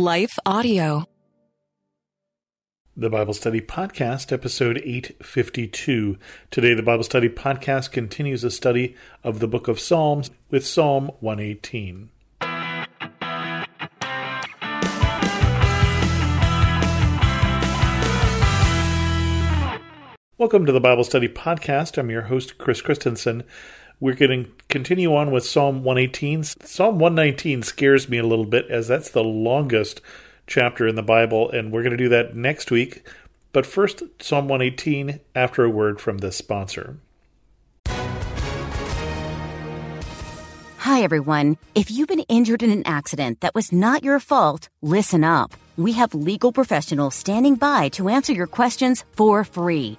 Life Audio. The Bible Study Podcast, episode 852. Today, the Bible Study Podcast continues a study of the book of Psalms with Psalm 118. Welcome to the Bible Study Podcast. I'm your host, Chris Christensen. We're going to continue on with Psalm 118. Psalm 119 scares me a little bit as that's the longest chapter in the Bible, and we're going to do that next week. But first, Psalm 118 after a word from this sponsor. Hi, everyone. If you've been injured in an accident that was not your fault, listen up. We have legal professionals standing by to answer your questions for free.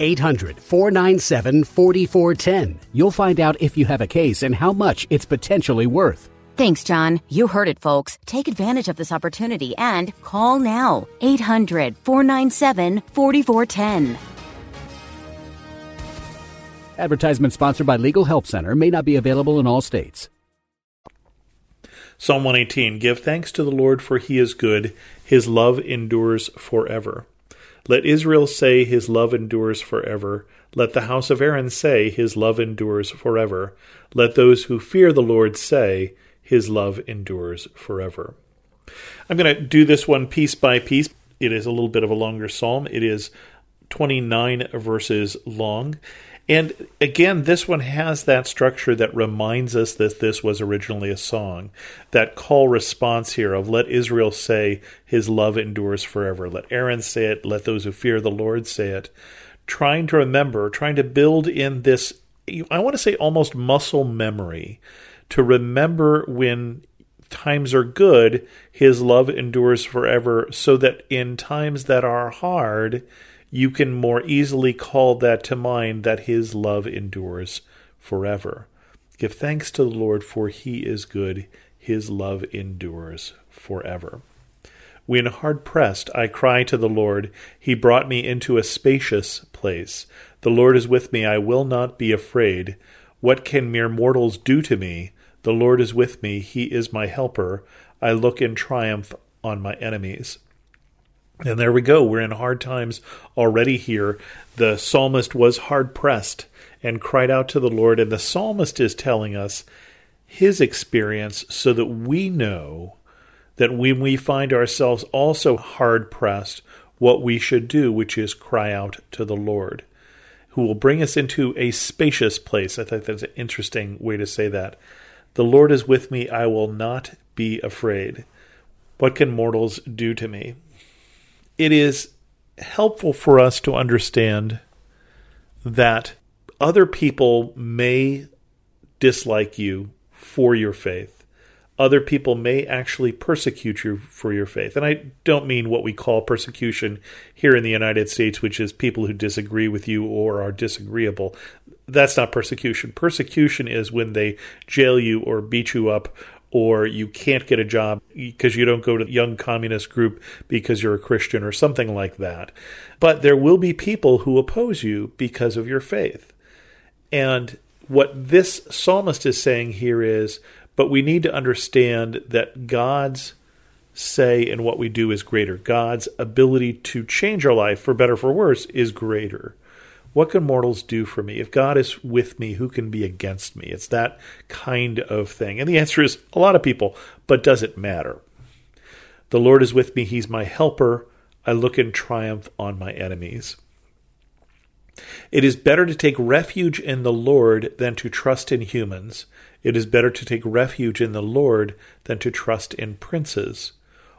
800 497 4410. You'll find out if you have a case and how much it's potentially worth. Thanks, John. You heard it, folks. Take advantage of this opportunity and call now 800 497 4410. Advertisement sponsored by Legal Help Center may not be available in all states. Psalm 118 Give thanks to the Lord, for he is good, his love endures forever. Let Israel say, His love endures forever. Let the house of Aaron say, His love endures forever. Let those who fear the Lord say, His love endures forever. I'm going to do this one piece by piece. It is a little bit of a longer psalm. It is 29 verses long. And again, this one has that structure that reminds us that this was originally a song. That call response here of let Israel say, His love endures forever. Let Aaron say it. Let those who fear the Lord say it. Trying to remember, trying to build in this, I want to say almost muscle memory to remember when times are good, His love endures forever, so that in times that are hard, you can more easily call that to mind that his love endures forever. Give thanks to the Lord, for he is good, his love endures forever. When hard pressed, I cry to the Lord. He brought me into a spacious place. The Lord is with me. I will not be afraid. What can mere mortals do to me? The Lord is with me. He is my helper. I look in triumph on my enemies. And there we go. We're in hard times already here. The psalmist was hard pressed and cried out to the Lord. And the psalmist is telling us his experience so that we know that when we find ourselves also hard pressed, what we should do, which is cry out to the Lord, who will bring us into a spacious place. I think that's an interesting way to say that. The Lord is with me. I will not be afraid. What can mortals do to me? It is helpful for us to understand that other people may dislike you for your faith. Other people may actually persecute you for your faith. And I don't mean what we call persecution here in the United States, which is people who disagree with you or are disagreeable. That's not persecution. Persecution is when they jail you or beat you up or you can't get a job because you don't go to the young communist group because you're a Christian or something like that. But there will be people who oppose you because of your faith. And what this psalmist is saying here is, but we need to understand that God's say and what we do is greater. God's ability to change our life, for better for worse, is greater. What can mortals do for me? If God is with me, who can be against me? It's that kind of thing. And the answer is a lot of people, but does it matter? The Lord is with me. He's my helper. I look in triumph on my enemies. It is better to take refuge in the Lord than to trust in humans. It is better to take refuge in the Lord than to trust in princes.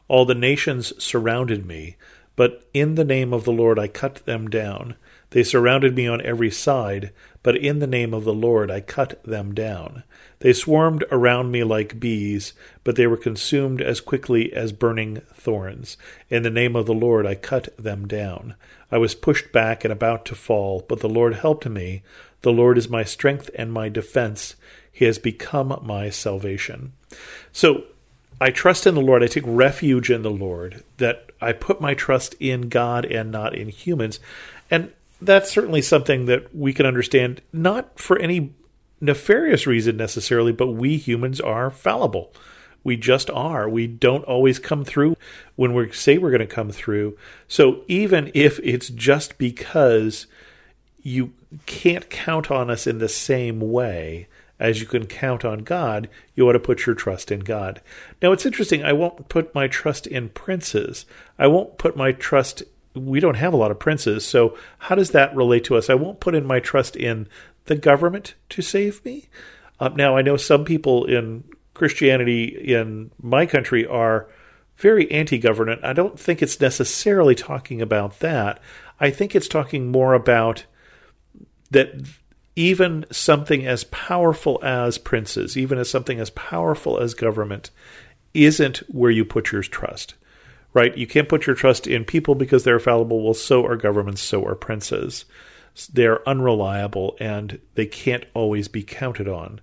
All the nations surrounded me, but in the name of the Lord I cut them down. They surrounded me on every side, but in the name of the Lord I cut them down. They swarmed around me like bees, but they were consumed as quickly as burning thorns. In the name of the Lord I cut them down. I was pushed back and about to fall, but the Lord helped me. The Lord is my strength and my defense. He has become my salvation. So I trust in the Lord. I take refuge in the Lord, that I put my trust in God and not in humans. And that's certainly something that we can understand, not for any nefarious reason necessarily, but we humans are fallible. We just are. We don't always come through when we say we're going to come through. So even if it's just because you can't count on us in the same way as you can count on God, you ought to put your trust in God. Now it's interesting. I won't put my trust in princes. I won't put my trust we don't have a lot of princes. So how does that relate to us? I won't put in my trust in the government to save me. Uh, now I know some people in Christianity in my country are very anti-government. I don't think it's necessarily talking about that. I think it's talking more about that even something as powerful as princes, even as something as powerful as government, isn't where you put your trust. Right? You can't put your trust in people because they're fallible. Well, so are governments, so are princes. They're unreliable and they can't always be counted on.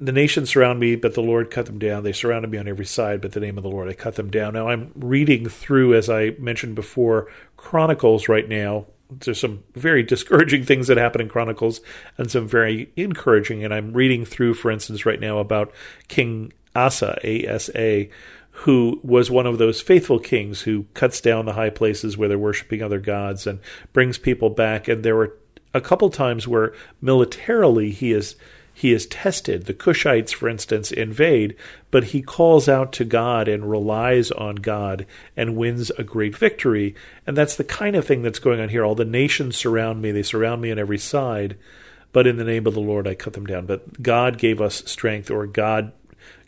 The nations surround me, but the Lord cut them down. They surrounded me on every side, but the name of the Lord I cut them down. Now I'm reading through, as I mentioned before, Chronicles right now, there's some very discouraging things that happen in Chronicles and some very encouraging. And I'm reading through, for instance, right now about King Asa, A S A, who was one of those faithful kings who cuts down the high places where they're worshiping other gods and brings people back. And there were a couple times where militarily he is he is tested. The Cushites, for instance, invade, but he calls out to God and relies on God and wins a great victory. And that's the kind of thing that's going on here. All the nations surround me, they surround me on every side, but in the name of the Lord I cut them down. But God gave us strength, or God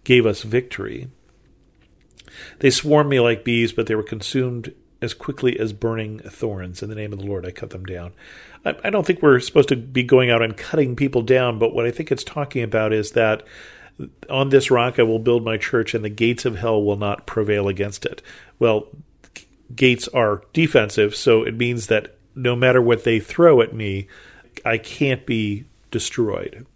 gave us victory. They swarmed me like bees, but they were consumed as quickly as burning thorns. In the name of the Lord I cut them down. I, don't think we're supposed to be going out and cutting people down, but what I think it's talking about is that on this rock I will build my church, and the gates of hell will not prevail against it. Well, gates are defensive, so it means that no matter what they throw at me, I can't be destroyed.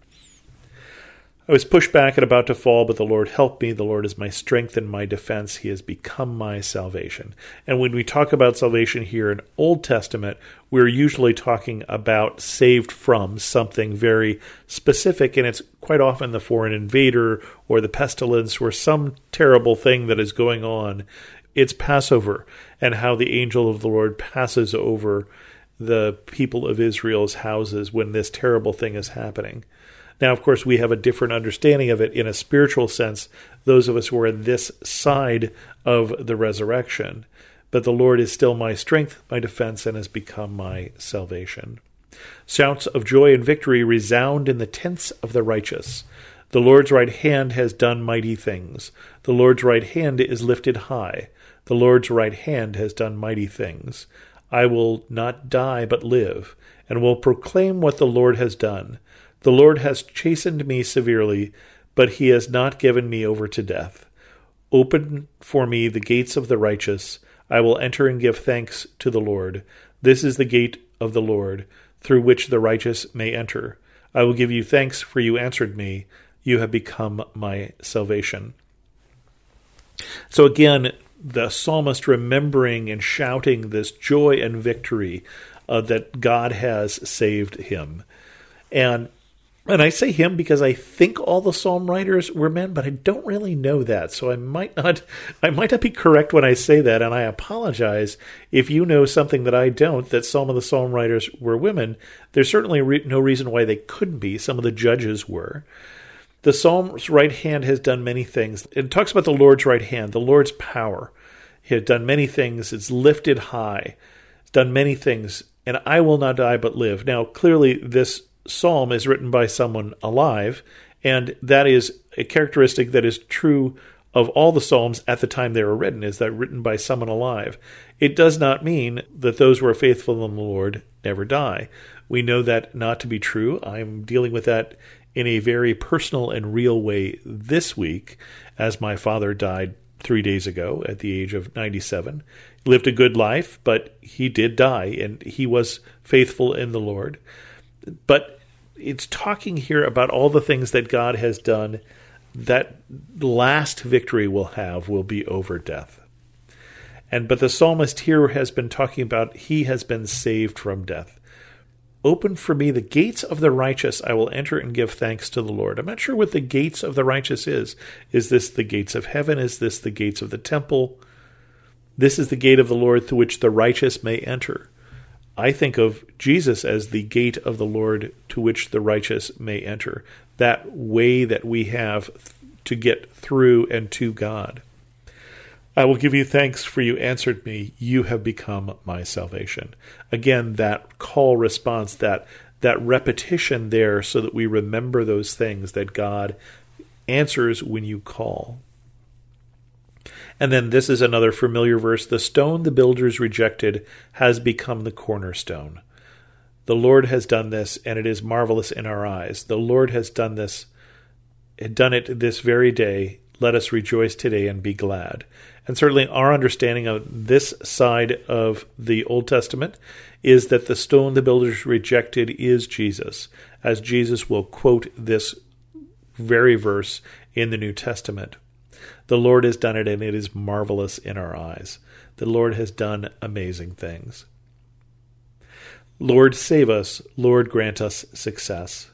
I was pushed back and about to fall, but the Lord helped me. The Lord is my strength and my defense. He has become my salvation. And when we talk about salvation here in Old Testament, we're usually talking about saved from something very specific, and it's quite often the foreign invader or the pestilence or some terrible thing that is going on. It's Passover and how the angel of the Lord passes over the people of Israel's houses when this terrible thing is happening. Now, of course, we have a different understanding of it in a spiritual sense, those of us who are this side of the resurrection. But the Lord is still my strength, my defense, and has become my salvation. Shouts of joy and victory resound in the tents of the righteous. The Lord's right hand has done mighty things. The Lord's right hand is lifted high. The Lord's right hand has done mighty things. I will not die but live, and will proclaim what the Lord has done. The Lord has chastened me severely, but he has not given me over to death. Open for me the gates of the righteous. I will enter and give thanks to the Lord. This is the gate of the Lord, through which the righteous may enter. I will give you thanks, for you answered me. You have become my salvation. So again, the psalmist remembering and shouting this joy and victory uh, that God has saved him. And and I say him because I think all the psalm writers were men, but I don't really know that. So I might not I might not be correct when I say that, and I apologize if you know something that I don't that some of the psalm writers were women. There's certainly re- no reason why they couldn't be. Some of the judges were. The psalm's right hand has done many things. It talks about the Lord's right hand, the Lord's power. He has done many things. It's lifted high. It's done many things, and I will not die but live. Now, clearly, this psalm is written by someone alive, and that is a characteristic that is true of all the Psalms at the time they were written is that written by someone alive. It does not mean that those who are faithful in the Lord never die. We know that not to be true. I'm dealing with that in a very personal and real way this week, as my father died three days ago at the age of 97. He lived a good life, but he did die, and he was faithful in the Lord. But it's talking here about all the things that God has done. That last victory we'll have will be over death. And but the psalmist here has been talking about he has been saved from death. Open for me the gates of the righteous, I will enter and give thanks to the Lord. I'm not sure what the gates of the righteous is. Is this the gates of heaven? Is this the gates of the temple? This is the gate of the Lord through which the righteous may enter. I think of Jesus as the gate of the Lord to which the righteous may enter, that way that we have to get through and to God. I will give you thanks, for you answered me. You have become my salvation. Again, that call response, that that repetition there, so that we remember those things that God answers when you call. And then this is another familiar verse The stone the builders rejected has become the cornerstone. The Lord has done this, and it is marvelous in our eyes. The Lord has done this, done it this very day. Let us rejoice today and be glad. And certainly, our understanding of this side of the Old Testament is that the stone the builders rejected is Jesus, as Jesus will quote this very verse in the New Testament. The Lord has done it, and it is marvelous in our eyes. The Lord has done amazing things. Lord, save us. Lord, grant us success.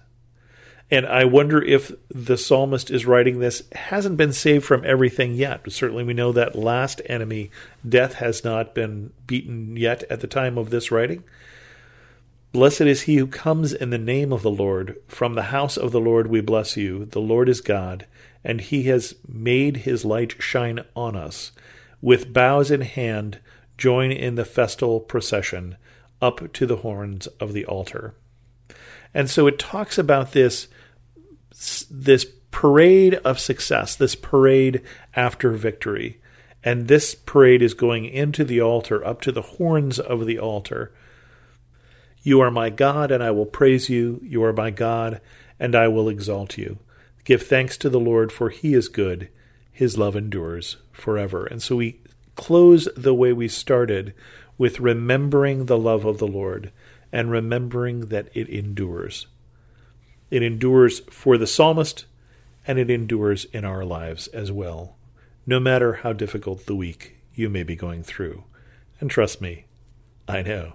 And I wonder if the psalmist is writing this hasn't been saved from everything yet. Certainly, we know that last enemy, death, has not been beaten yet at the time of this writing. Blessed is he who comes in the name of the Lord. From the house of the Lord we bless you. The Lord is God, and he has made his light shine on us. With boughs in hand, join in the festal procession up to the horns of the altar. And so it talks about this this parade of success, this parade after victory. And this parade is going into the altar, up to the horns of the altar. You are my God, and I will praise you. You are my God, and I will exalt you. Give thanks to the Lord, for he is good. His love endures forever. And so we close the way we started with remembering the love of the Lord and remembering that it endures. It endures for the psalmist and it endures in our lives as well, no matter how difficult the week you may be going through. And trust me, I know.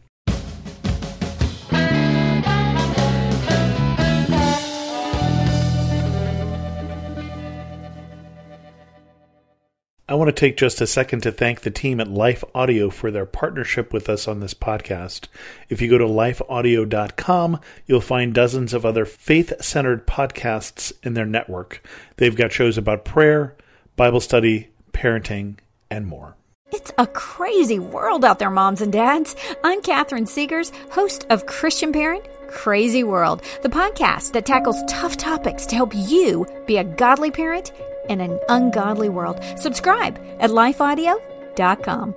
I want to take just a second to thank the team at Life Audio for their partnership with us on this podcast. If you go to lifeaudio.com, you'll find dozens of other faith centered podcasts in their network. They've got shows about prayer, Bible study, parenting, and more. It's a crazy world out there, moms and dads. I'm Catherine Segars, host of Christian Parent Crazy World, the podcast that tackles tough topics to help you be a godly parent in an ungodly world. Subscribe at lifeaudio.com.